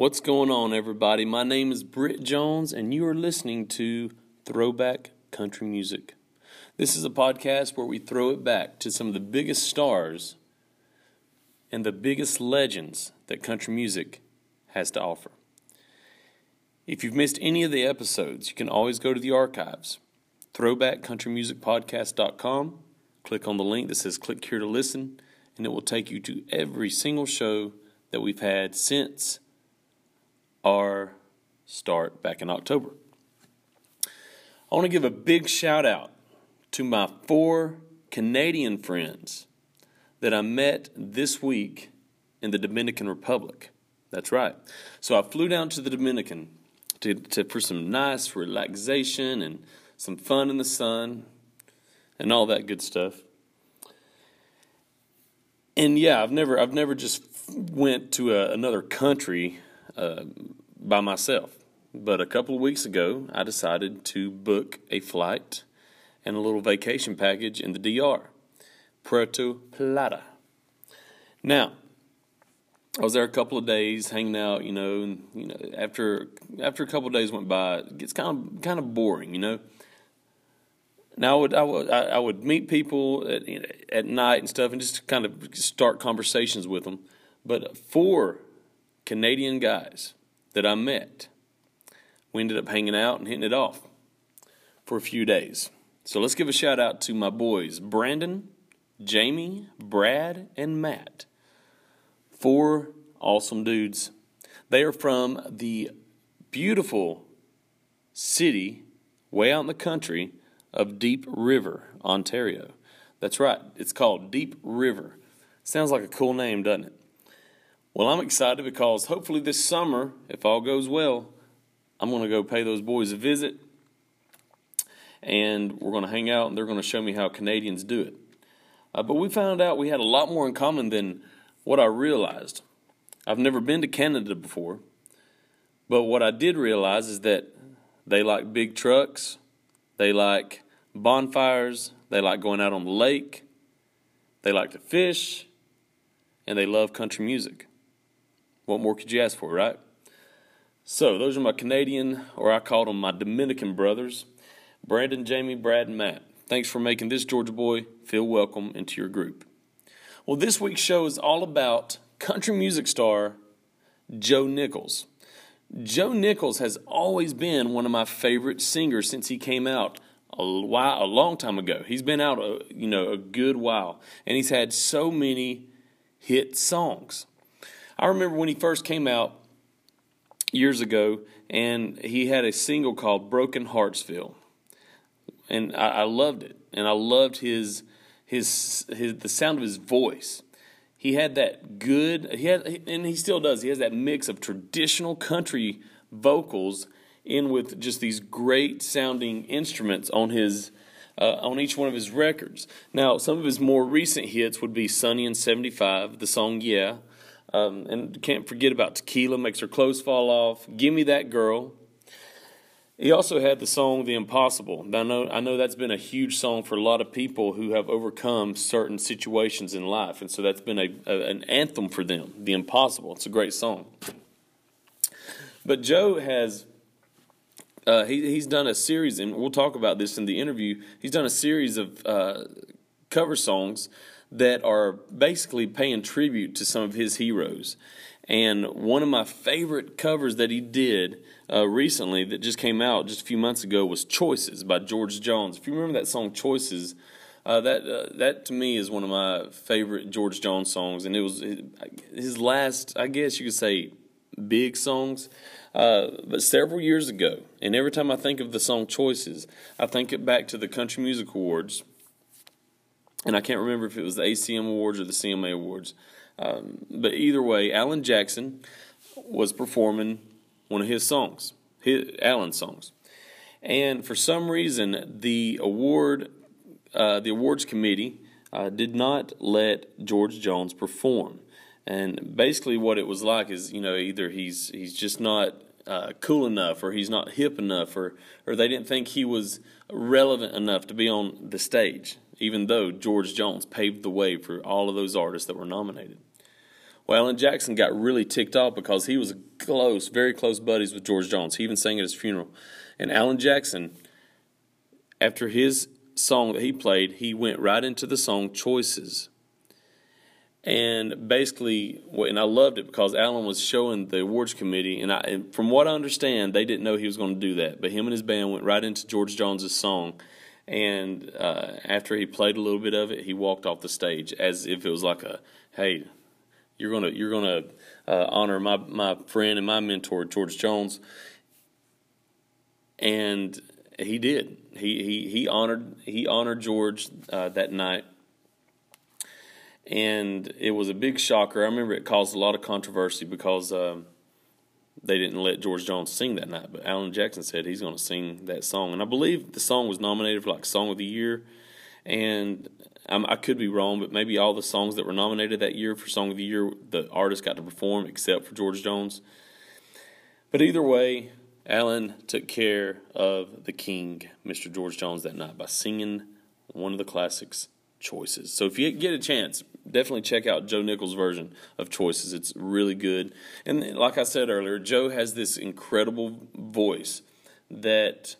What's going on, everybody? My name is Britt Jones, and you are listening to Throwback Country Music. This is a podcast where we throw it back to some of the biggest stars and the biggest legends that country music has to offer. If you've missed any of the episodes, you can always go to the archives, throwbackcountrymusicpodcast.com, click on the link that says click here to listen, and it will take you to every single show that we've had since our start back in October. I want to give a big shout out to my four Canadian friends that I met this week in the Dominican Republic. That's right. So I flew down to the Dominican to, to, for some nice relaxation and some fun in the sun and all that good stuff. And yeah, I've never I've never just went to a, another country by myself. But a couple of weeks ago, I decided to book a flight and a little vacation package in the DR, Puerto Plata. Now, I was there a couple of days hanging out, you know, and you know, after after a couple of days went by, it gets kind of kind of boring, you know. Now I would I would I would meet people at, at night and stuff, and just kind of start conversations with them. But four Canadian guys that I met, we ended up hanging out and hitting it off for a few days. So let's give a shout out to my boys Brandon, Jamie, Brad, and Matt. Four awesome dudes. They are from the beautiful city way out in the country of Deep River, Ontario. That's right, it's called Deep River. Sounds like a cool name, doesn't it? Well, I'm excited because hopefully this summer, if all goes well, I'm going to go pay those boys a visit and we're going to hang out and they're going to show me how Canadians do it. Uh, but we found out we had a lot more in common than what I realized. I've never been to Canada before, but what I did realize is that they like big trucks, they like bonfires, they like going out on the lake, they like to fish, and they love country music. What more could you ask for, right? So, those are my Canadian, or I call them my Dominican brothers Brandon, Jamie, Brad, and Matt. Thanks for making this Georgia boy feel welcome into your group. Well, this week's show is all about country music star Joe Nichols. Joe Nichols has always been one of my favorite singers since he came out a while, a long time ago. He's been out, a, you know, a good while, and he's had so many hit songs. I remember when he first came out years ago, and he had a single called "Broken Heartsville," and I, I loved it, and I loved his his his the sound of his voice. He had that good. He had, and he still does. He has that mix of traditional country vocals in with just these great sounding instruments on his uh, on each one of his records. Now, some of his more recent hits would be "Sunny and 75," the song "Yeah," Um, and can't forget about Tequila, Makes Her Clothes Fall Off, Give Me That Girl. He also had the song The Impossible. I know, I know that's been a huge song for a lot of people who have overcome certain situations in life. And so that's been a, a an anthem for them, The Impossible. It's a great song. But Joe has uh, he, he's done a series, and we'll talk about this in the interview. He's done a series of uh, cover songs that are basically paying tribute to some of his heroes. And one of my favorite covers that he did uh, recently, that just came out just a few months ago, was "Choices" by George Jones. If you remember that song, "Choices," uh, that uh, that to me is one of my favorite George Jones songs, and it was his last, I guess you could say, big songs. Uh, but several years ago, and every time I think of the song "Choices," I think it back to the Country Music Awards and I can't remember if it was the ACM Awards or the CMA Awards. Um, but either way, Alan Jackson was performing one of his songs, his, Alan's songs, and for some reason, the award, uh, the awards committee, uh, did not let George Jones perform. And basically, what it was like is, you know, either he's he's just not uh, cool enough, or he's not hip enough, or or they didn't think he was relevant enough to be on the stage even though George Jones paved the way for all of those artists that were nominated. Well, Alan Jackson got really ticked off because he was close, very close buddies with George Jones. He even sang at his funeral. And Alan Jackson, after his song that he played, he went right into the song Choices. And basically, and I loved it because Alan was showing the awards committee, and, I, and from what I understand, they didn't know he was going to do that. But him and his band went right into George Jones's song, and uh, after he played a little bit of it, he walked off the stage as if it was like a, "Hey, you're gonna you're gonna uh, honor my my friend and my mentor George Jones," and he did. He he he honored he honored George uh, that night and it was a big shocker. I remember it caused a lot of controversy because um, they didn't let George Jones sing that night, but Alan Jackson said he's going to sing that song, and I believe the song was nominated for like Song of the Year, and i could be wrong, but maybe all the songs that were nominated that year for Song of the Year, the artist got to perform except for George Jones. But either way, Alan took care of the king, Mr. George Jones, that night by singing one of the classics, Choices. So if you get a chance, definitely check out Joe Nichols' version of Choices. It's really good. And like I said earlier, Joe has this incredible voice that,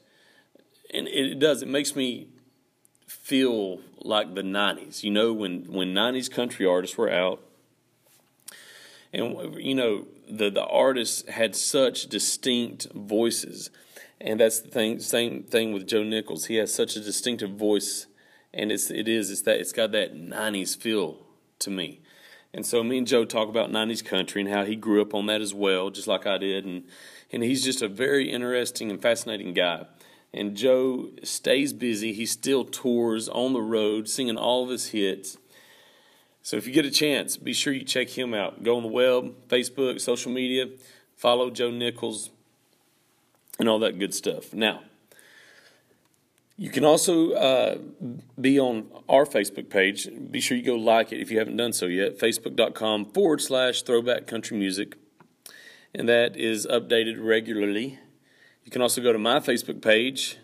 and it does, it makes me feel like the 90s. You know, when, when 90s country artists were out, and, you know, the, the artists had such distinct voices. And that's the thing, same thing with Joe Nichols. He has such a distinctive voice and it's it is it's that it's got that 90s feel to me. And so me and Joe talk about 90s country and how he grew up on that as well, just like I did. And, and he's just a very interesting and fascinating guy. And Joe stays busy. He still tours on the road, singing all of his hits. So if you get a chance, be sure you check him out. Go on the web, Facebook, social media, follow Joe Nichols, and all that good stuff. Now, you can also uh, be on our Facebook page. Be sure you go like it if you haven't done so yet. Facebook.com forward slash throwback country music. And that is updated regularly. You can also go to my Facebook page,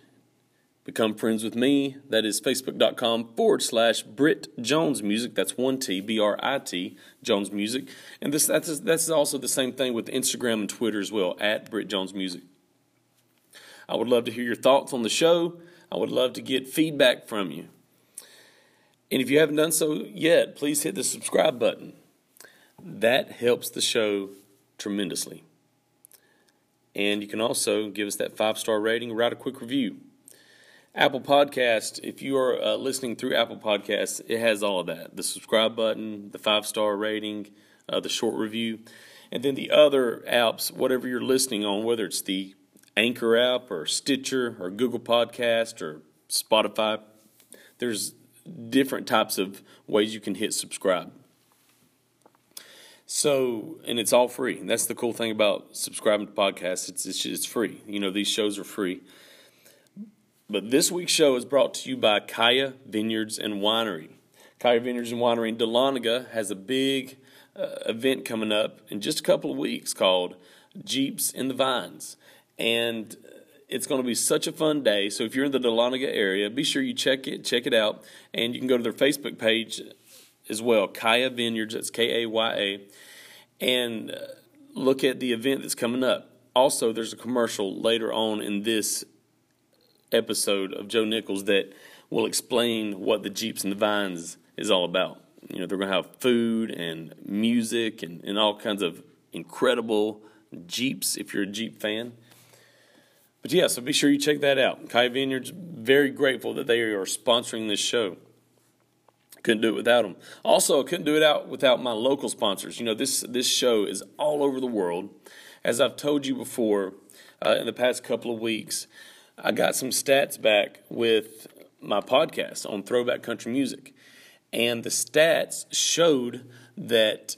become friends with me. That is facebook.com forward slash Brit Jones Music. That's one T, B R I T, Jones Music. And this that's, that's also the same thing with Instagram and Twitter as well, at Brit Jones Music. I would love to hear your thoughts on the show. I would love to get feedback from you. And if you haven't done so yet, please hit the subscribe button. That helps the show tremendously. And you can also give us that five star rating, write a quick review. Apple Podcast, if you are uh, listening through Apple Podcasts, it has all of that the subscribe button, the five star rating, uh, the short review, and then the other apps, whatever you're listening on, whether it's the Anchor app or Stitcher or Google Podcast or Spotify. There's different types of ways you can hit subscribe. So, and it's all free. And that's the cool thing about subscribing to podcasts. It's, it's, it's free. You know, these shows are free. But this week's show is brought to you by Kaya Vineyards and Winery. Kaya Vineyards and Winery in Dahlonega has a big uh, event coming up in just a couple of weeks called Jeeps in the Vines and it's going to be such a fun day. So if you're in the Dahlonega area, be sure you check it, check it out, and you can go to their Facebook page as well, Kaya Vineyards. That's K A Y A, and uh, look at the event that's coming up. Also, there's a commercial later on in this episode of Joe Nichols that will explain what the Jeeps and the Vines is all about. You know, they're going to have food and music and, and all kinds of incredible Jeeps if you're a Jeep fan. But yeah, so be sure you check that out. Kaya Vineyards, very grateful that they are sponsoring this show. Couldn't do it without them. Also, couldn't do it out without my local sponsors. You know, this this show is all over the world. As I've told you before, uh, in the past couple of weeks, I got some stats back with my podcast on throwback country music, and the stats showed that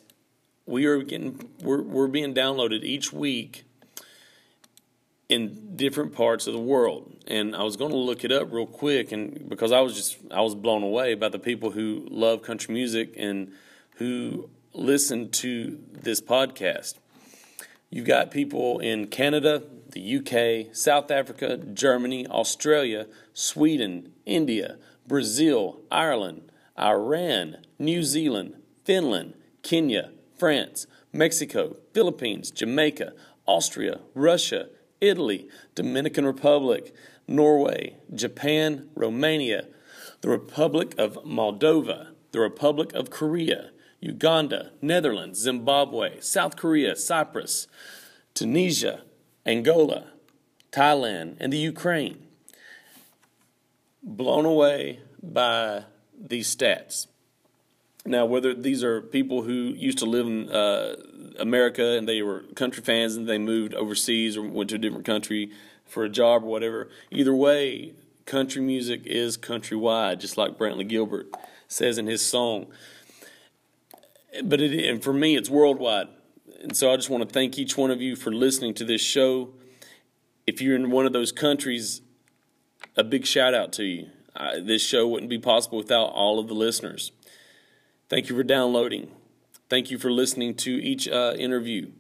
we are getting we're, we're being downloaded each week in different parts of the world. And I was going to look it up real quick, and because I was just I was blown away by the people who love country music and who listen to this podcast. You've got people in Canada, the UK, South Africa, Germany, Australia, Sweden, India, Brazil, Ireland, Iran, New Zealand, Finland, Kenya, France, Mexico, Philippines, Jamaica, Austria, Russia, Italy, Dominican Republic, Norway, Japan, Romania, the Republic of Moldova, the Republic of Korea, Uganda, Netherlands, Zimbabwe, South Korea, Cyprus, Tunisia, Angola, Thailand, and the Ukraine. Blown away by these stats. Now, whether these are people who used to live in uh, America and they were country fans and they moved overseas or went to a different country for a job or whatever, either way, country music is countrywide, just like Brantley Gilbert says in his song. But it, and for me, it's worldwide. And so I just want to thank each one of you for listening to this show. If you're in one of those countries, a big shout out to you. I, this show wouldn't be possible without all of the listeners. Thank you for downloading. Thank you for listening to each uh, interview.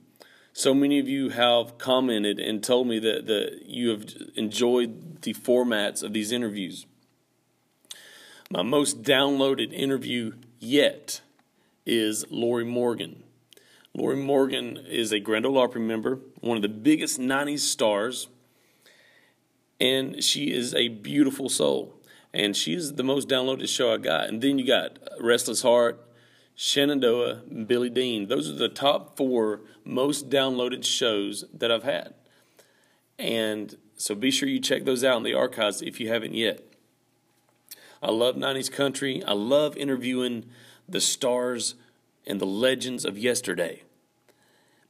So many of you have commented and told me that, that you have enjoyed the formats of these interviews. My most downloaded interview yet is Lorrie Morgan. Lorrie Morgan is a Grand Ole Opry member, one of the biggest 90s stars, and she is a beautiful soul. And she's the most downloaded show I got. And then you got Restless Heart, Shenandoah, Billy Dean. Those are the top four most downloaded shows that I've had. And so be sure you check those out in the archives if you haven't yet. I love 90s country. I love interviewing the stars and the legends of yesterday.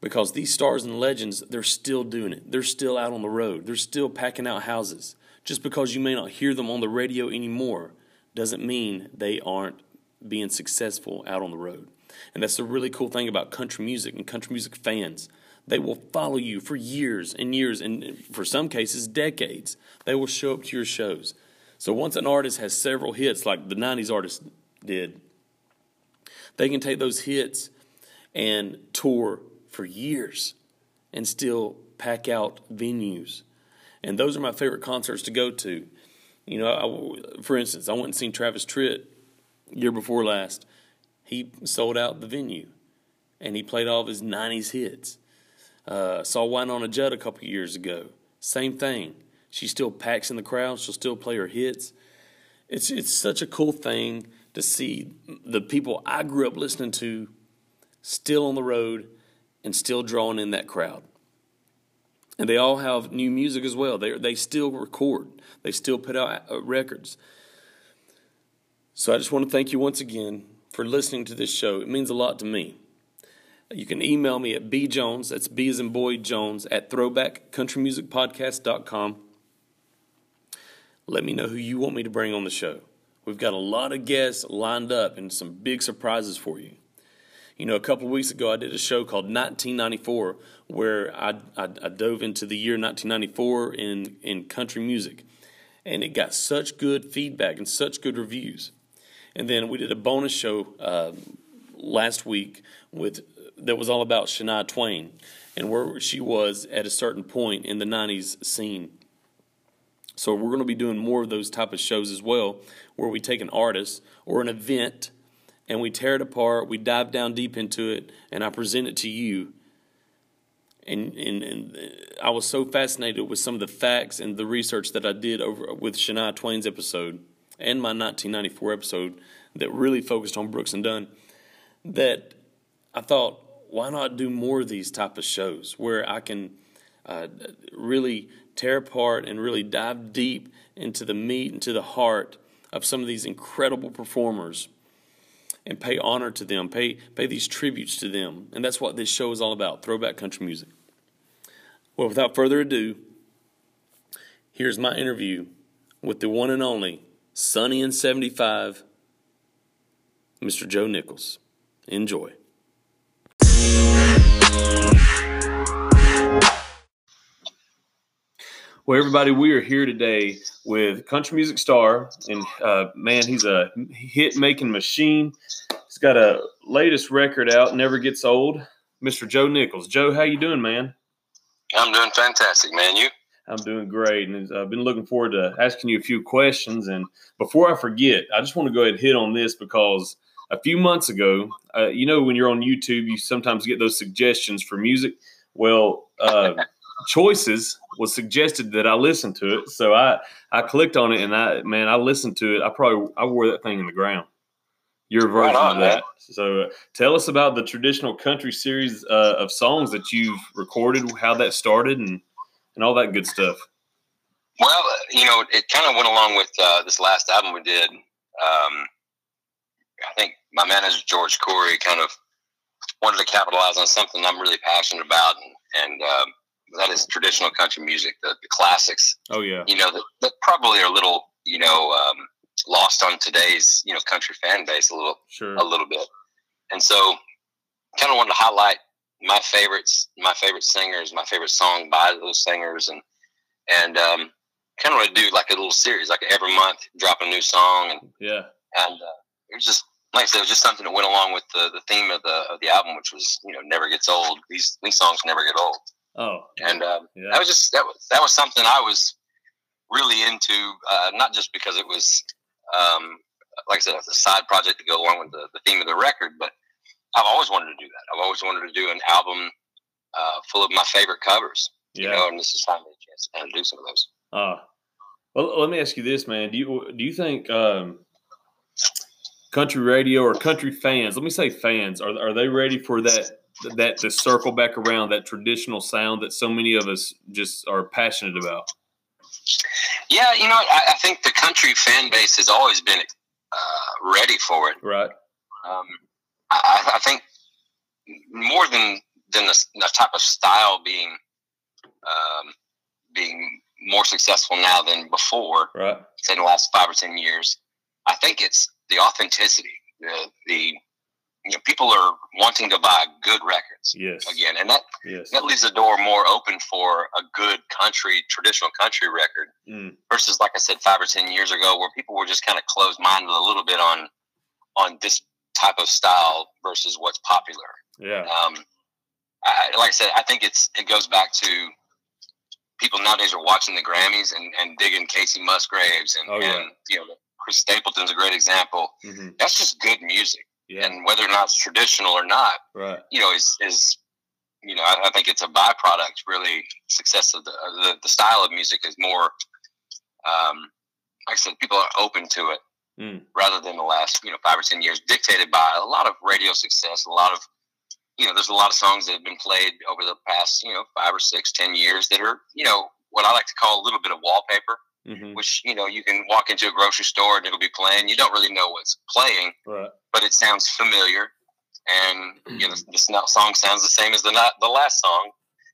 Because these stars and legends, they're still doing it. They're still out on the road. They're still packing out houses. Just because you may not hear them on the radio anymore doesn't mean they aren't being successful out on the road. And that's the really cool thing about country music and country music fans. They will follow you for years and years, and for some cases, decades. They will show up to your shows. So once an artist has several hits, like the 90s artist did, they can take those hits and tour for years and still pack out venues. And those are my favorite concerts to go to. You know, I, for instance, I went and seen Travis Tritt year before last, he sold out the venue and he played all of his 90s hits. Uh, saw Wynonna Judd a couple years ago. Same thing. She still packs in the crowd. She'll still play her hits. It's it's such a cool thing to see the people I grew up listening to still on the road and still drawing in that crowd. And they all have new music as well. They they still record. They still put out uh, records. So I just want to thank you once again for listening to this show. It means a lot to me. You can email me at bjones, that's B as in boy Jones, at throwbackcountrymusicpodcast.com. Let me know who you want me to bring on the show. We've got a lot of guests lined up and some big surprises for you. You know, a couple of weeks ago, I did a show called 1994 where I, I, I dove into the year 1994 in, in country music. And it got such good feedback and such good reviews. And then we did a bonus show uh, last week with that was all about Shania Twain and where she was at a certain point in the 90s scene. So we're going to be doing more of those type of shows as well, where we take an artist or an event and we tear it apart, we dive down deep into it, and I present it to you. And, and, and I was so fascinated with some of the facts and the research that I did over with Shania Twain's episode and my 1994 episode that really focused on Brooks and Dunn that I thought, why not do more of these type of shows where I can uh, really tear apart and really dive deep into the meat, into the heart of some of these incredible performers and pay honor to them, pay, pay these tributes to them. And that's what this show is all about throwback country music. Well, without further ado, here's my interview with the one and only Sunny and 75, Mr. Joe Nichols. Enjoy. Well, everybody, we are here today with country music star, and uh, man, he's a hit making machine. He's got a latest record out, never gets old. Mr. Joe Nichols. Joe, how you doing, man? I'm doing fantastic, man. You? I'm doing great, and I've been looking forward to asking you a few questions. And before I forget, I just want to go ahead and hit on this because a few months ago, uh, you know, when you're on YouTube, you sometimes get those suggestions for music. Well, uh, Choices was suggested that I listen to it, so I I clicked on it and I man, I listened to it. I probably I wore that thing in the ground. Your version right on, of that. Man. So, uh, tell us about the traditional country series uh, of songs that you've recorded, how that started, and and all that good stuff. Well, you know, it kind of went along with uh, this last album we did. Um, I think my manager George Corey kind of wanted to capitalize on something I'm really passionate about, and, and um, that is traditional country music, the, the, classics. Oh yeah, you know that, that probably are a little, you know, um, lost on today's you know country fan base a little, sure. a little bit, and so kind of wanted to highlight my favorites, my favorite singers, my favorite song by those singers, and and um, kind of want to do like a little series, like every month drop a new song, and yeah, and uh, it was just like I said, it was just something that went along with the, the theme of the of the album, which was you know never gets old. These these songs never get old. Oh, and um, yeah. that was just that was that was something I was really into, uh, not just because it was um, like I said, a side project to go along with the, the theme of the record, but I've always wanted to do that. I've always wanted to do an album uh, full of my favorite covers. Yeah. You know, and this is finally a chance to kind of do some of those. Uh, well, let me ask you this, man. Do you do you think um, country radio or country fans? Let me say fans. Are are they ready for that? That to circle back around that traditional sound that so many of us just are passionate about. Yeah, you know, I, I think the country fan base has always been uh, ready for it. Right. Um, I, I, think more than than the, the type of style being um, being more successful now than before. Right. Say in the last five or ten years, I think it's the authenticity. The the you know people are wanting to buy good records. Yes. Again, and that yes. that leaves the door more open for a good country traditional country record mm. versus like I said five or ten years ago where people were just kind of closed minded a little bit on on this type of style versus what's popular. Yeah. Um, I, like I said, I think it's it goes back to people nowadays are watching the Grammys and, and digging Kacey Musgraves and, oh, yeah. and you know Chris Stapleton's a great example. Mm-hmm. That's just good music, yeah. and whether or not it's traditional or not, right? You know, is is you know I, I, think it's a byproduct. Really, success of the, the, the style of music is more. Um, like I said, people are open to it mm. rather than the last you know five or ten years, dictated by a lot of radio success, a lot of you know, there's a lot of songs that have been played over the past, you know, five or six, ten years that are, you know, what I like to call a little bit of wallpaper, mm-hmm. which, you know, you can walk into a grocery store and it'll be playing. You don't really know what's playing, right. but it sounds familiar. And, you know, this song sounds the same as the, not, the last song.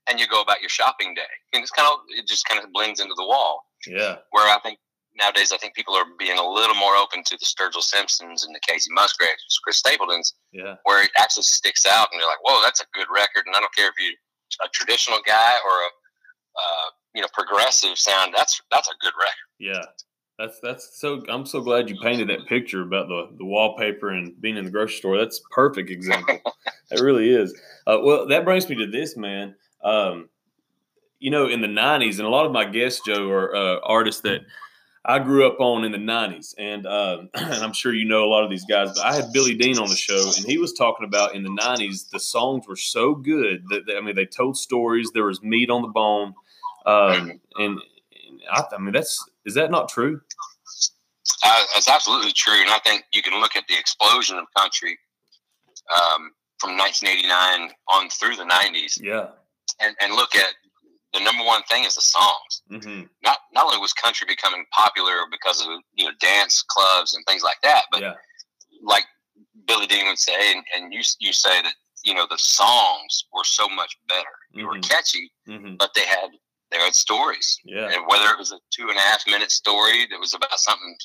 And you go about your shopping day. And it's kind of, it just kind of blends into the wall. Yeah. Where I think nowadays I think people are being a little more open to the Sturgill Simpsons and the Kacey Musgraves, Chris Stapletons, yeah, where it actually sticks out, and they're like, "Whoa, that's a good record." And I don't care if you're a traditional guy or a uh, you know progressive sound. That's that's a good record. Yeah, that's that's so. I'm so glad you painted that picture about the the wallpaper and being in the grocery store. That's perfect example. it really is. Uh, well, that brings me to this man. Um, you know, in the '90s, and a lot of my guests, Joe, are uh, artists that I grew up on in the '90s, and uh, and I'm sure you know a lot of these guys. But I had Billy Dean on the show, and he was talking about in the '90s the songs were so good that, that I mean they told stories. There was meat on the bone, um, and, and I, I, mean that's is that not true? Uh, it's absolutely true, and I think you can look at the explosion of country um, from 1989 on through the '90s. Yeah, and, and look at the number one thing is the songs. Mm-hmm. Not not only was country becoming popular because of you know dance clubs and things like that, but yeah. like Billy Dean would say, and, and you you say that you know the songs were so much better. They mm-hmm. were catchy, mm-hmm. but they had they had stories. Yeah, and whether it was a two and a half minute story that was about something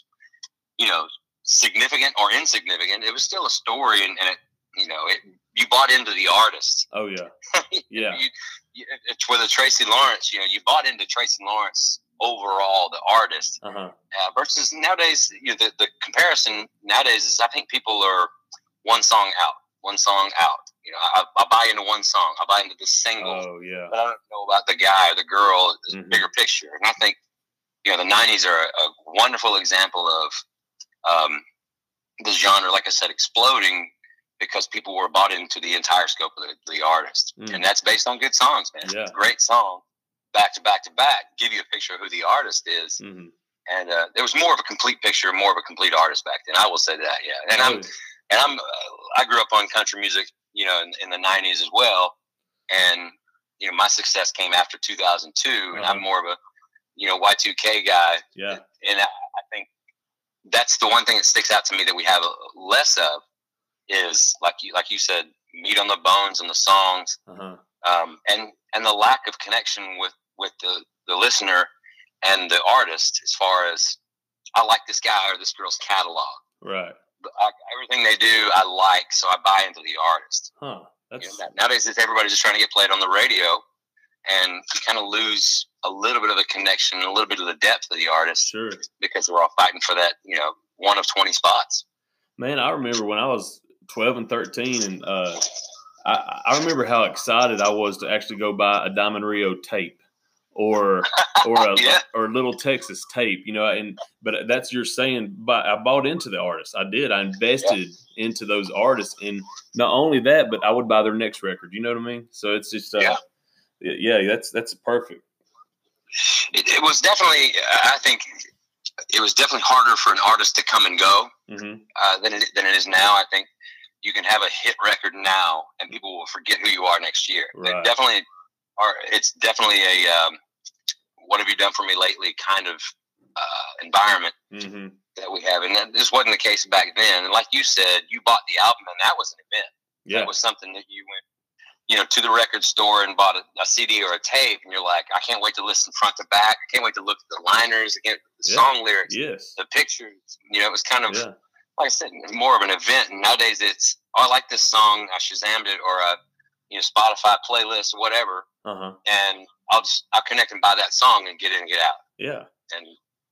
you know significant or insignificant, it was still a story, and, and it you know it you bought into the artist. Oh yeah, yeah. you, it's with a Tracy Lawrence, you know, you bought into Tracy Lawrence overall, the artist, uh-huh. uh, versus nowadays, you know, the, the comparison nowadays is I think people are one song out, one song out. You know, I, I buy into one song, I buy into the single, oh yeah, but I don't know about the guy or the girl, the mm-hmm. bigger picture. And I think, you know, the '90s are a, a wonderful example of, um, the genre, like I said, exploding because people were bought into the entire scope of the, the artist, Mm. and that's based on good songs, man. Yeah. Great song, back to back to back, give you a picture of who the artist is, hmm and uh, there was more of a complete picture, more of a complete artist back then. I will say that, yeah. And I'm and I'm uh, I grew up on country music, you know, in, in the '90s as well, and you know my success came after 2002, and Uh-huh. I'm more of a you know Y2K guy, yeah. and I, I think that's the one thing that sticks out to me that we have less of is like you like you said, meat on the bones and the songs, Uh-huh. um, and and the lack of connection with with the the listener and the artist as far as I like this guy or this girl's catalog. Right. I, everything they do, I like, so I buy into the artist. Huh. You That's know, nowadays, it's everybody's just trying to get played on the radio, and you kind of lose a little bit of the connection, a little bit of the depth of the artist sure. because we're all fighting for that, you know, one of twenty spots. Man, I remember when I was 12 and 13, and uh, I, I remember how excited I was to actually go buy a Diamond Rio tape or or a Yeah. or Little Texas tape, you know. And but that's you're saying, but I bought into the artist. I did. I invested into those artists, and not only that, but I would buy their next record. You know what I mean? So it's just, uh, Yeah. yeah, that's that's perfect. It, it was definitely, I think, it was definitely harder for an artist to come and go hmm uh, than it, than it is now. I think you can have a hit record now, and people will forget who you are next year. It Right. definitely, are. It's definitely a um, "What have you done for me lately?" kind of uh, environment hmm that we have, and that, this wasn't the case back then. And like you said, you bought the album, and that was an event. Yeah. That was something that you went, you know, to the record store and bought a, a CD or a tape, and you're like, I can't wait to listen front to back. I can't wait to look at the liners, can't the Yeah. song lyrics, Yes. the pictures. You know, it was kind of Yeah. like I said, more of an event. And nowadays, it's oh, I like this song, I Shazammed it, or a you know Spotify playlist or whatever, Uh huh. and I'll just I'll connect and buy that song and get in and get out. Yeah. And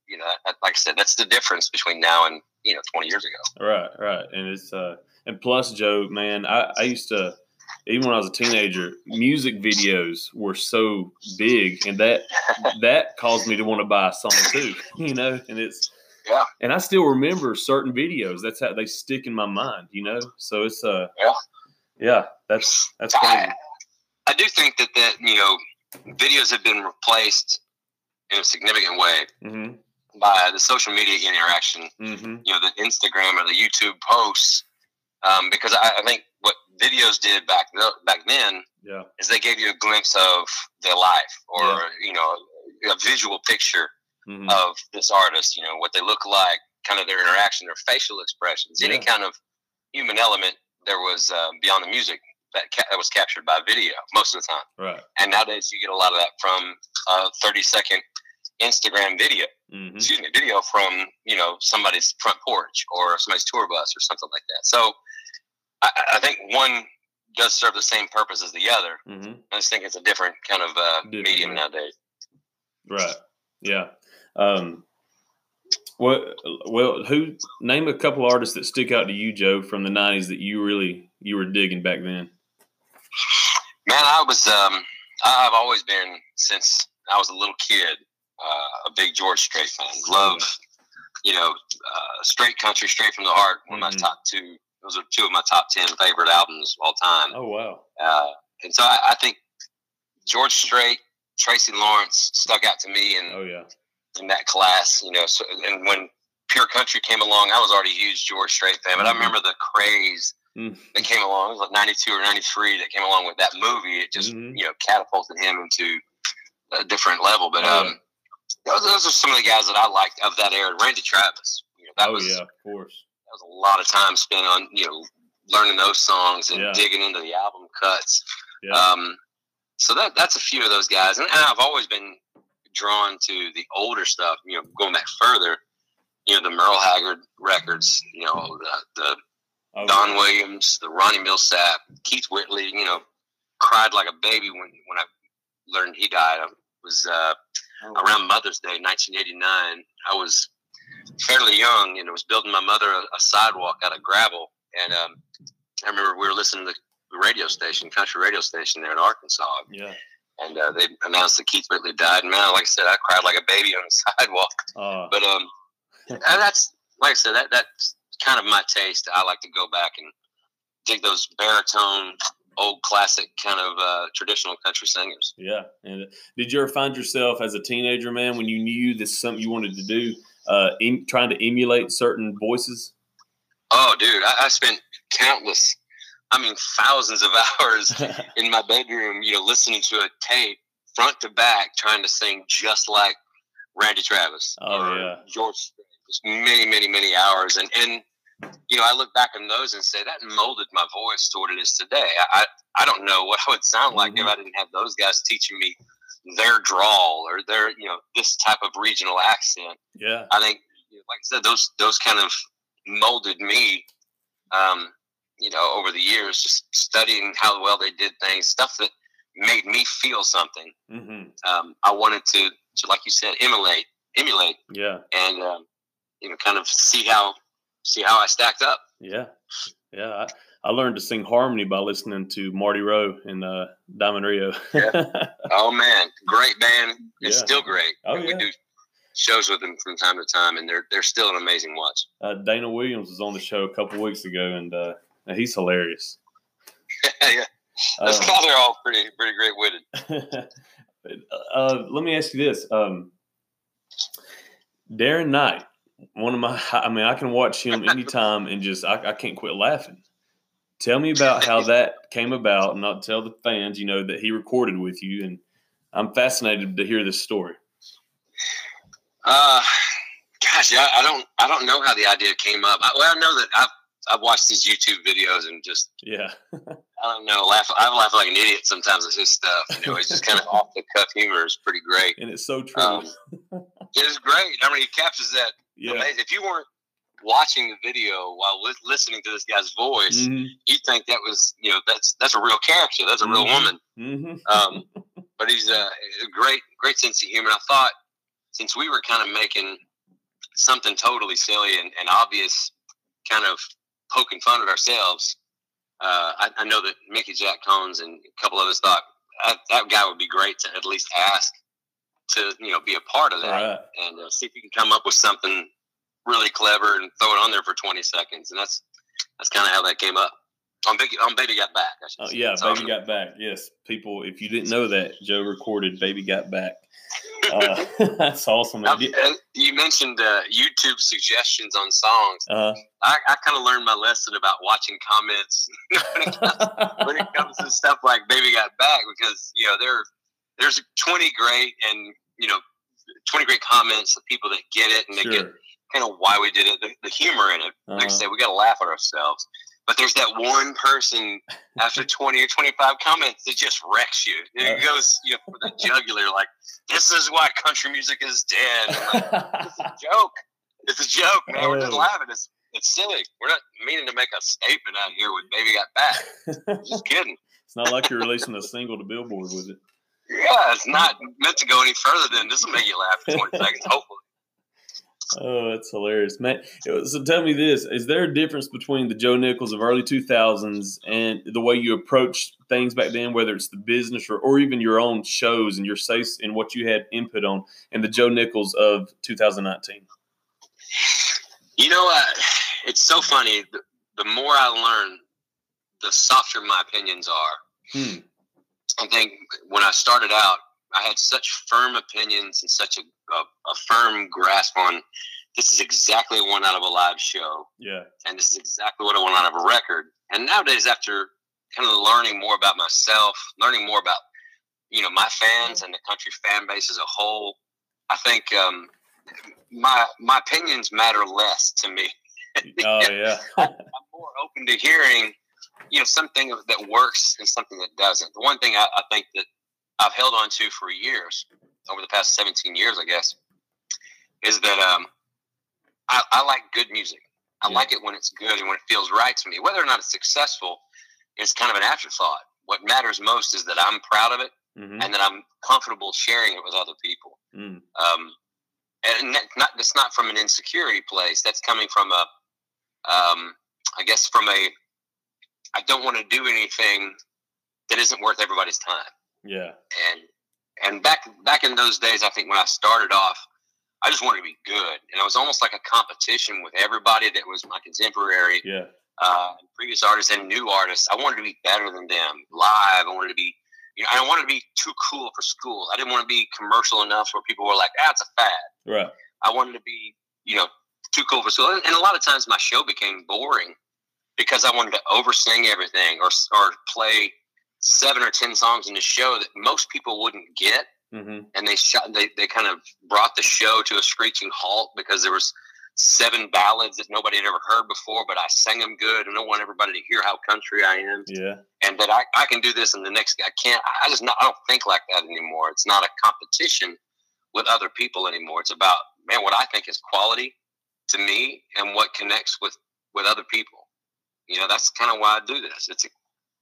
you know, that, like I said, that's the difference between now and you know 20 years ago. Right, right. And it's uh and plus Joe, man, I, I used to even when I was a teenager, music videos were so big and that that caused me to want to buy a song too. You know, and it's Yeah. And I still remember certain videos. That's how they stick in my mind, you know? So it's uh Yeah. Yeah, that's that's crazy. I, I do think that that you know videos have been replaced in a significant way Mhm. by the social media interaction Mhm. you know the Instagram or the YouTube posts, um, because I, I think what videos did back th- back then Yeah. is they gave you a glimpse of their life or Yeah. you know a visual picture Mhm. of this artist. You know what they look like, kind of their interaction, their facial expressions, any kind of human element. There was uh, beyond the music that ca- that was captured by video most of the time. Right. And nowadays you get a lot of that from a 30 second Instagram video Mhm. excuse me, video from you know somebody's front porch or somebody's tour bus or something like that. So I, I think one does serve the same purpose as the other. Mhm. I just think it's a different kind of uh, Different, medium nowadays. Right. Yeah. Um what well who name a couple artists that stick out to you, Joe, from the nineties that you really you were digging back then? Man, I was um, I've always been since I was a little kid uh, a big George Strait fan. Love you know uh, straight country, straight from the heart. One of Mhm. my top two. Those are two of my top ten favorite albums of all time. Oh wow. Uh, and so I, I think George Strait, Tracy Lawrence stuck out to me in, Oh yeah. in that class, you know. So, and when Pure Country came along, I was already a huge George Strait fan, but I Mhm. remember the craze Mm. that came along. It was like 92 or 93 that came along with that movie. It just, Mhm. you know, catapulted him into a different level. But Oh, um, those, those are some of the guys that I liked of that era. Randy Travis, you know, that oh was yeah, of course. that was a lot of time spent on, you know, learning those songs and Yeah. digging into the album cuts. Yeah. Um, so that that's a few of those guys, and, and I've always been drawn to the older stuff. You know, going back further, you know, the Merle Haggard records. You know, the, the oh, Don Williams, the Ronnie Milsap, Keith Whitley. You know, cried like a baby when when I learned he died. I was uh, oh, around Mother's Day, 1989. I was fairly young, and I was building my mother a, a sidewalk out of gravel. And um, I remember we were listening to the radio station, country radio station there in Arkansas, Yeah. and uh, they announced that Keith Whitley died. And man, like I said, I cried like a baby on the sidewalk. Uh, But um, and that's like I said, that that kind of my taste. I like to go back and dig those baritone, old classic kind of uh, traditional country singers. Yeah. And did you ever find yourself as a teenager, man, when you knew this is something you wanted to do, uh, em- trying to emulate certain voices? Oh, dude, I, I spent countless, I mean, thousands of hours in my bedroom, you know, listening to a tape front to back, trying to sing just like Randy Travis Oh, or yeah. George. Just many, many, many hours, and and you know, I look back on those and say that molded my voice to what it is today. I I, don't know what I would sound like Mhm. if I didn't have those guys teaching me their drawl or their you know this type of regional accent. Yeah. I think, like I said, those those kind of molded me. Um, you know, over the years, just studying how well they did things, stuff that made me feel something. hmm Um, I wanted to, to, like you said, emulate, emulate, Yeah. and um, you know, kind of see how see how I stacked up. Yeah. Yeah. I, I learned to sing harmony by listening to Marty Roe and uh, Diamond Rio. Oh man, great band! It's Yeah. still great. Oh, And yeah. We do shows with them from time to time, and they're they're still an amazing watch. uh, Dana Williams was on the show a couple weeks ago, and uh, he's hilarious. yeah, those Um, guys are all pretty pretty great witted. uh, let me ask you this: um, Darren Knight, one of my, I mean, I can watch him anytime and just I, I can't quit laughing. Tell me about how that came about, and I'll tell the fans, you know, that he recorded with you, and I'm fascinated to hear this story. Uh, gosh, I, I don't I don't know how the idea came up. I, well, I know that I've I've watched these YouTube videos and just Yeah, I don't know laugh. I laugh like an idiot sometimes at his stuff. You know, it's just kind of off the cuff humor is pretty great. and it's so true. Um, It's great. I mean, he captures that yeah, amazing. If you weren't watching the video while li- listening to this guy's voice, hmm you'd think that was you know that's that's a real character. That's a real Mhm. woman. hmm Um, but he's a, a great, great sense of humor. I thought since we were kind of making something totally silly and, and obvious, kind of poking fun at ourselves, uh, I, I know that Mickey Jack Cones and a couple others thought that, that guy would be great to at least ask to you know be a part of that right. and uh, see if you can come up with something really clever and throw it on there for 20 seconds. And that's that's kind of how that came up. On Big on Baby Got Back. I should Uh, yeah, Baby Got Back. Yes, people, if you didn't know that, Joe recorded Baby Got Back. Uh, that's awesome. Uh, you mentioned uh, YouTube suggestions on songs. Uh, I, I kind of learned my lesson about watching comments when, it comes, when it comes to stuff like "Baby Got Back" because you know there there's 20 great and you know 20 great comments of people that get it and they get kind of why we did it, the, the humor in it. Like I Uh-huh. said, we got to laugh at ourselves. But there's that one person after 20 or 25 comments that just wrecks you. It Uh. goes you know, for the jugular, like, this is why country music is dead. Like, it's a joke. It's a joke, man. We're just Oh. laughing. It's, it's silly. We're not meaning to make a statement out here with Baby Got Back. Just kidding. it's not like you're releasing a single to Billboard, was it? Yeah, it's not meant to go any further than this will make you laugh for 20 seconds, hopefully. Oh, that's hilarious, man. So tell me this: Is there a difference between the Joe Nichols of early two thousands and the way you approached things back then, whether it's the business or, or even your own shows and your say and what you had input on, and the Joe Nichols of 2019? You know, uh, it's so funny. The, the more I learn, the softer my opinions are. Hmm. I think when I started out, I had such firm opinions and such a, a, a firm grasp on this is exactly want out of a live show, Yeah. and this is exactly what I want out of a record. And nowadays, after kind of learning more about myself, learning more about you know my fans and the country fan base as a whole, I think um, my my opinions matter less to me. Oh yeah. I'm more open to hearing, you know, something that works and something that doesn't. The one thing I, I think that I've held on to for years, over the past 17 years, I guess, is that um, I, I like good music. I Yeah. like it when it's good and when it feels right to me. Whether or not it's successful is kind of an afterthought. What matters most is that I'm proud of it hmm and that I'm comfortable sharing it with other people. Mm. Um, and that- not that's not from an insecurity place. That's coming from a, um, I guess from a, I don't want to do anything that isn't worth everybody's time. Yeah. And and back back in those days, I think when I started off, I just wanted to be good, and it was almost like a competition with everybody that was my contemporary, Yeah. uh, previous artists and new artists. I wanted to be better than them live. I wanted to be, you know, I wanted to be too cool for school. I didn't want to be commercial enough where people were like, "That's a fad." Right. I wanted to be, you know, too cool for school. And, and a lot of times my show became boring because I wanted to oversing everything or or play seven or ten songs in the show that most people wouldn't get. Mm-hmm. and they shot they, they kind of brought the show to a screeching halt because there was seven ballads that nobody had ever heard before but i sang them good and i want everybody to hear how country i am. Yeah. and that i, I can do this and the next i can't i just not i don't think like that anymore. It's not a competition with other people anymore. It's about man what i think is quality to me and what connects with with other people you know that's kind of why i do this it's a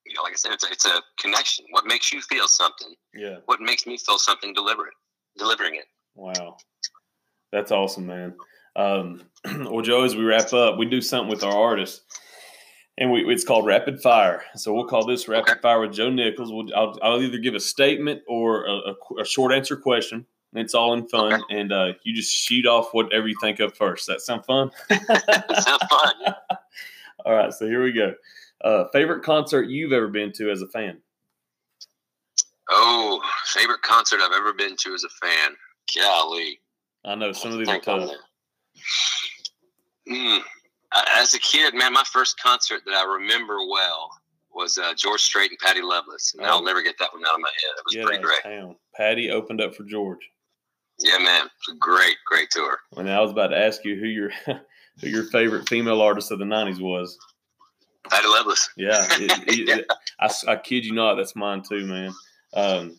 you know like i said it's a, it's a connection what makes you feel something Yeah. what makes me feel something deliberate delivering it Wow. That's awesome, man. Um, well, Joe, as we wrap up, we do something with our artists, and we, it's called rapid fire. So we'll call this rapid Okay. fire with Joe Nichols. We'll, I'll, I'll either give a statement or a, a a short answer question. It's all in fun, and uh, you just shoot off whatever you think of first. That sound fun? Not fun. yeah. All right, so here we go. Uh, favorite concert you've ever been to as a fan? Oh, favorite concert I've ever been to as a fan. Golly. I know some of these are tough. Hmm. As a kid, man, my first concert that I remember well was uh, George Strait and Patty Loveless. And Oh. I'll never get that one out of my head. It was Get pretty great. town. Patty opened up for George. Yeah, man. It was a great, great tour. And I was about to ask you who your who your favorite female artist of the '90s was. Patty Loveless. Yeah, it- it- I, I kid you not, that's mine too, man. Um,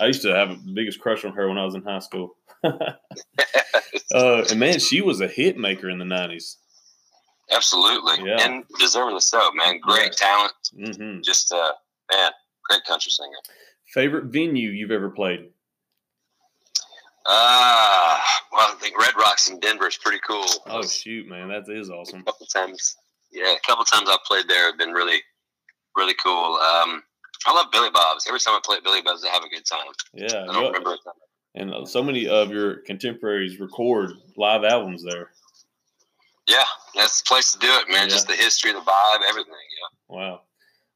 I used to have the biggest crush on her when I was in high school. uh, and man, she was a hit maker in the '90s. Absolutely. Yeah. And deservedly so, man. Great Yeah. talent. hmm Just, uh, man, great country singer. Favorite venue you've ever played? Ah, well, I think Red Rocks in Denver is pretty cool. Oh shoot, man, that is awesome. a couple times. Yeah, a couple times I've played there have been really, really cool. Um, I love Billy Bob's. Every time I play at Billy Bob's, I have a good time. Yeah, I don't you- remember. and uh, so many of your contemporaries record live albums there. Yeah, that's the place to do it, man. Yeah. Just the history, the vibe, everything. Yeah. Wow.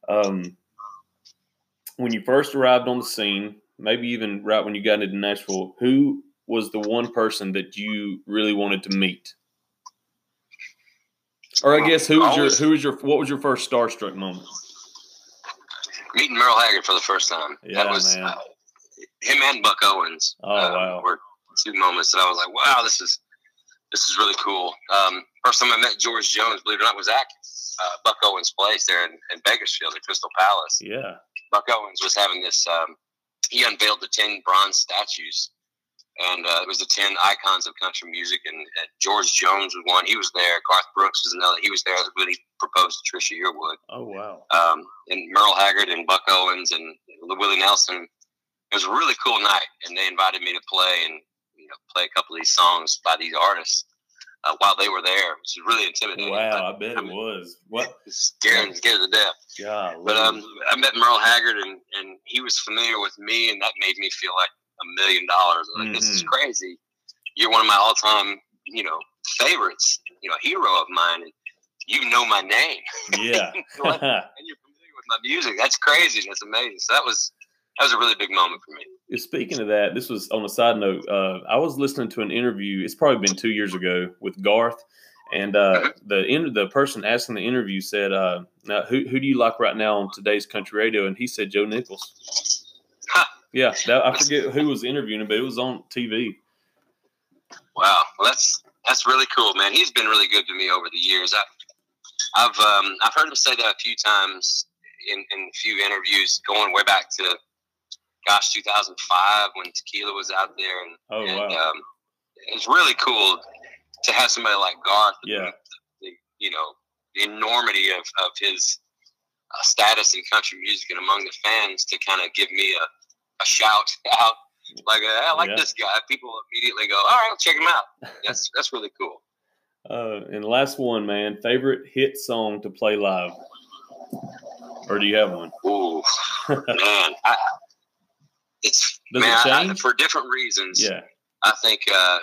Um, when you first arrived on the scene, maybe even right when you got into Nashville, who was the one person that you really wanted to meet? Or I guess who was your who was your what was your first starstruck moment? Meeting Merle Haggard for the first time. Yeah, that was man. uh, him and Buck Owens. Oh, uh, wow. Were two moments that I was like, wow, this is this is really cool. Um, first time I met George Jones, believe it or not, was at uh, Buck Owens' place there in, in Bakersfield at Crystal Palace. Yeah. Buck Owens was having this. Um, he unveiled the ten bronze statues, and uh, it was the ten icons of country music. And, and George Jones was one. He was there. Garth Brooks was another. He was there when he proposed to Trisha Yearwood. Oh wow. Um, and Merle Haggard and Buck Owens and Willie Nelson. It was a really cool night, and they invited me to play and you know play a couple of these songs by these artists uh, while they were there, which is really intimidating. Wow, but I bet it was. What? Scared, scared to death. God. But um, I met Merle Haggard, and, and he was familiar with me, and that made me feel like a million dollars. Like this is Mhm. crazy. You're one of my all-time, you know, favorites. You know, hero of mine, and you know my name, yeah. And you're familiar with my music. That's crazy. That's amazing. So that was that was a really big moment for me. Speaking of that, this was on a side note. Uh, I was listening to an interview. It's probably been two years ago with Garth, and uh, the in, the person asking the interview said, uh, "Now, who who do you like right now on today's country radio?" And he said Joe Nichols. Huh. Yeah, that, I forget who was interviewing him, but it was on TV. Wow, well that's that's really cool, man. He's been really good to me over the years. I, I've um, I've heard him say that a few times in, in a few interviews, going way back to gosh, 2005 when Tequila was out there, and, Oh and wow, um, it's really cool to have somebody like Garth. Yeah. the, you know the enormity of of his uh, status in country music and among the fans to kind of give me a, a shout out. Like I like Yeah. this guy. People immediately go, "All right, check him out." That's that's really cool. uh, and last one, man, favorite hit song to play live, or do you have one? Ooh, man, I, it's Does man it I- I- for different reasons. Yeah, I think uh,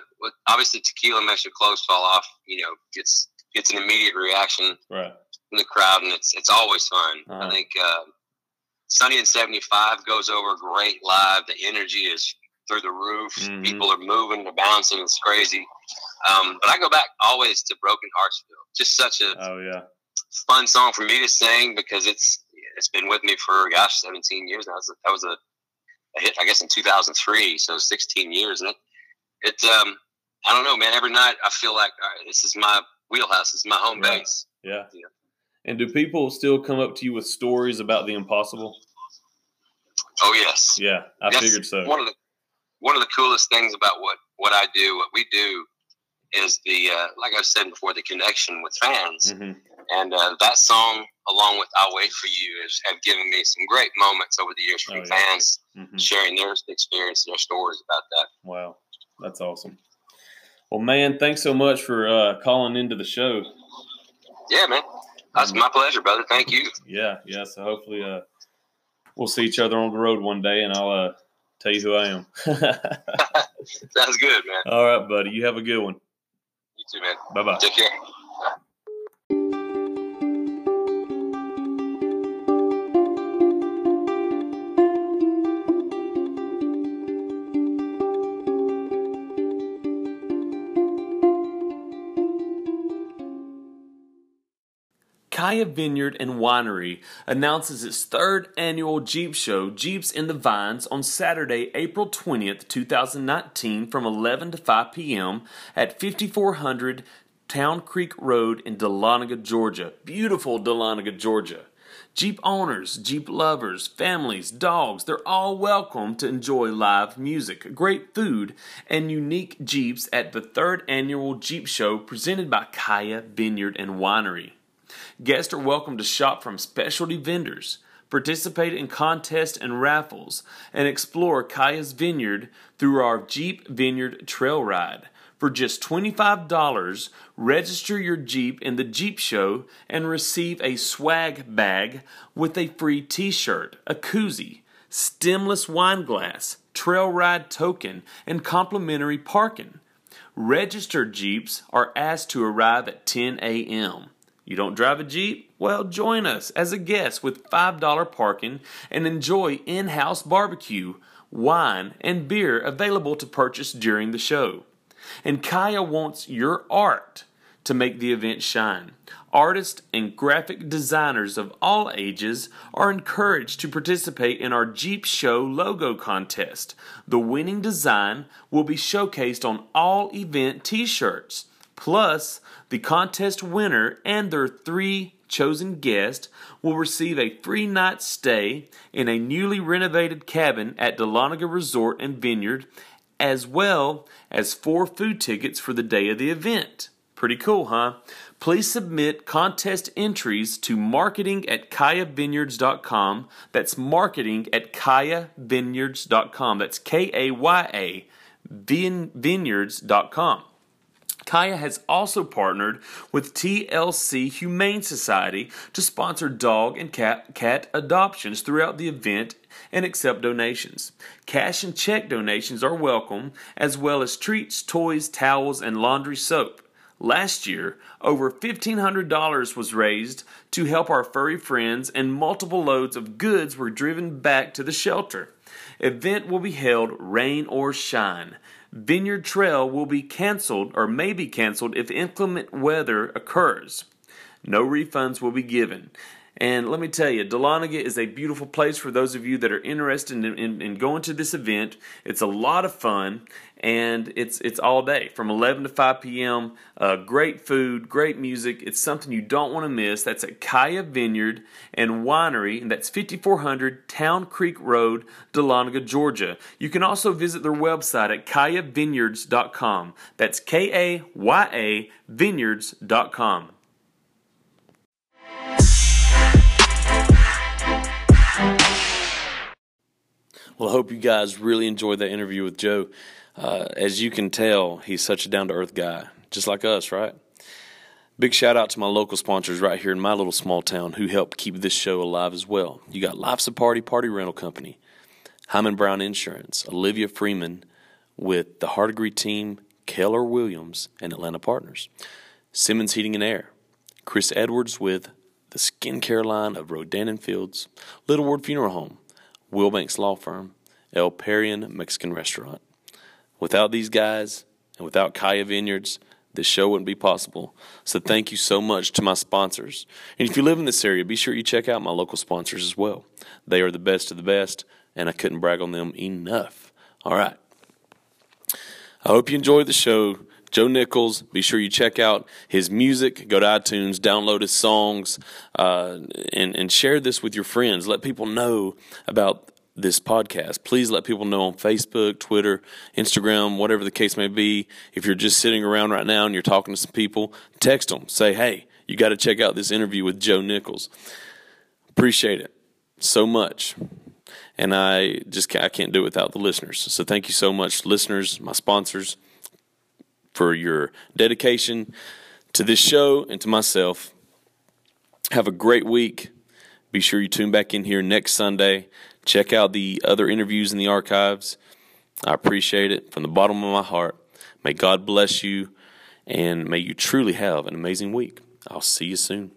obviously tequila makes your clothes fall off. You know, gets gets an immediate reaction right. in the crowd, and it's it's always fun. Uh-huh. I think uh, Sunny and seventy five goes over great live. The energy is through the roof. Mhm. People are moving, they're bouncing. It's crazy. Um, but I go back always to Broken Heartsville. Just such a Oh yeah. fun song for me to sing because it's it's been with me for gosh 17 years now. That was a, that was a, a hit I guess in 2003, so 16 years, and it it um I don't know, man. Every night I feel like all right, this is my wheelhouse. This is my home Right. base. Yeah. Yeah. And do people still come up to you with stories about the impossible? Oh yes, Yeah, I That's figured so. One of the one of the coolest things about what what I do, what we do, is the uh, like I said before, the connection with fans. hmm And uh, that song, along with "I'll Wait for You," is, have given me some great moments over the years from Oh, yeah. fans hmm sharing their experience and their stories about that. Wow, that's awesome. Well, man, thanks so much for uh, calling into the show. Yeah, man, that's Mhm. my pleasure, brother. Thank you. Yeah, yeah. So hopefully, uh, we'll see each other on the road one day, and I'll uh, tell you who I am. Sounds good, man. All right, buddy. You have a good one. You too, man. Bye bye. Take care. Kaya Vineyard and Winery announces its third annual Jeep Show, Jeeps in the Vines, on Saturday, April 20th, 2019, from 11 to 5 p.m. at 5400 Town Creek Road in Dahlonega, Georgia. Beautiful Dahlonega, Georgia. Jeep owners, Jeep lovers, families, dogs, they're all welcome to enjoy live music, great food, and unique Jeeps at the third annual Jeep Show presented by Kaya Vineyard and Winery. Guests are welcome to shop from specialty vendors, participate in contests and raffles, and explore Kaya's Vineyard through our Jeep Vineyard Trail Ride. For just $25, register your Jeep in the Jeep Show and receive a swag bag with a free t shirt, a koozie, stemless wine glass, trail ride token, and complimentary parking. Registered Jeeps are asked to arrive at 10 a.m. You don't drive a Jeep? Well, join us as a guest with $5 parking and enjoy in house barbecue, wine, and beer available to purchase during the show. And Kaya wants your art to make the event shine. Artists and graphic designers of all ages are encouraged to participate in our Jeep Show logo contest. The winning design will be showcased on all event t shirts. Plus, the contest winner and their three chosen guests will receive a free night stay in a newly renovated cabin at Dahlonega Resort and Vineyard, as well as four food tickets for the day of the event. Pretty cool, huh? Please submit contest entries to marketing at kayavineyards.com. That's marketing at kayavineyards.com. That's K A Y A vineyards.com. Kaya has also partnered with TLC Humane Society to sponsor dog and cat, cat adoptions throughout the event and accept donations. Cash and check donations are welcome, as well as treats, toys, towels, and laundry soap. Last year, over $1,500 was raised to help our furry friends, and multiple loads of goods were driven back to the shelter. Event will be held rain or shine. Vineyard Trail will be canceled or may be canceled if inclement weather occurs. No refunds will be given. And let me tell you, Dahlonega is a beautiful place for those of you that are interested in, in, in going to this event. It's a lot of fun, and it's it's all day from 11 to 5 p.m. Uh, great food, great music. It's something you don't want to miss. That's at Kaya Vineyard and Winery, and that's 5400 Town Creek Road, Dahlonega, Georgia. You can also visit their website at kayavineyards.com. That's K A Y A vineyards.com. Well, I hope you guys really enjoyed that interview with Joe. Uh, as you can tell, he's such a down to earth guy, just like us, right? Big shout out to my local sponsors right here in my little small town who help keep this show alive as well. You got Life's a Party Party Rental Company, Hyman Brown Insurance, Olivia Freeman with the Hardegree team, Keller Williams and Atlanta Partners, Simmons Heating and Air, Chris Edwards with the skincare line of Rodan and Fields, Little Ward Funeral Home, Wilbanks Law Firm, El Parian Mexican Restaurant. Without these guys and without Kaya Vineyards, this show wouldn't be possible. So thank you so much to my sponsors. And if you live in this area, be sure you check out my local sponsors as well. They are the best of the best, and I couldn't brag on them enough. All right. I hope you enjoyed the show. Joe Nichols, be sure you check out his music. Go to iTunes, download his songs, uh, and, and share this with your friends. Let people know about this podcast. Please let people know on Facebook, Twitter, Instagram, whatever the case may be. If you're just sitting around right now and you're talking to some people, text them. Say, hey, you got to check out this interview with Joe Nichols. Appreciate it so much. And I just I can't do it without the listeners. So thank you so much, listeners, my sponsors, for your dedication to this show and to myself. Have a great week. Be sure you tune back in here next Sunday. Check out the other interviews in the archives. I appreciate it from the bottom of my heart. May God bless you and may you truly have an amazing week. I'll see you soon.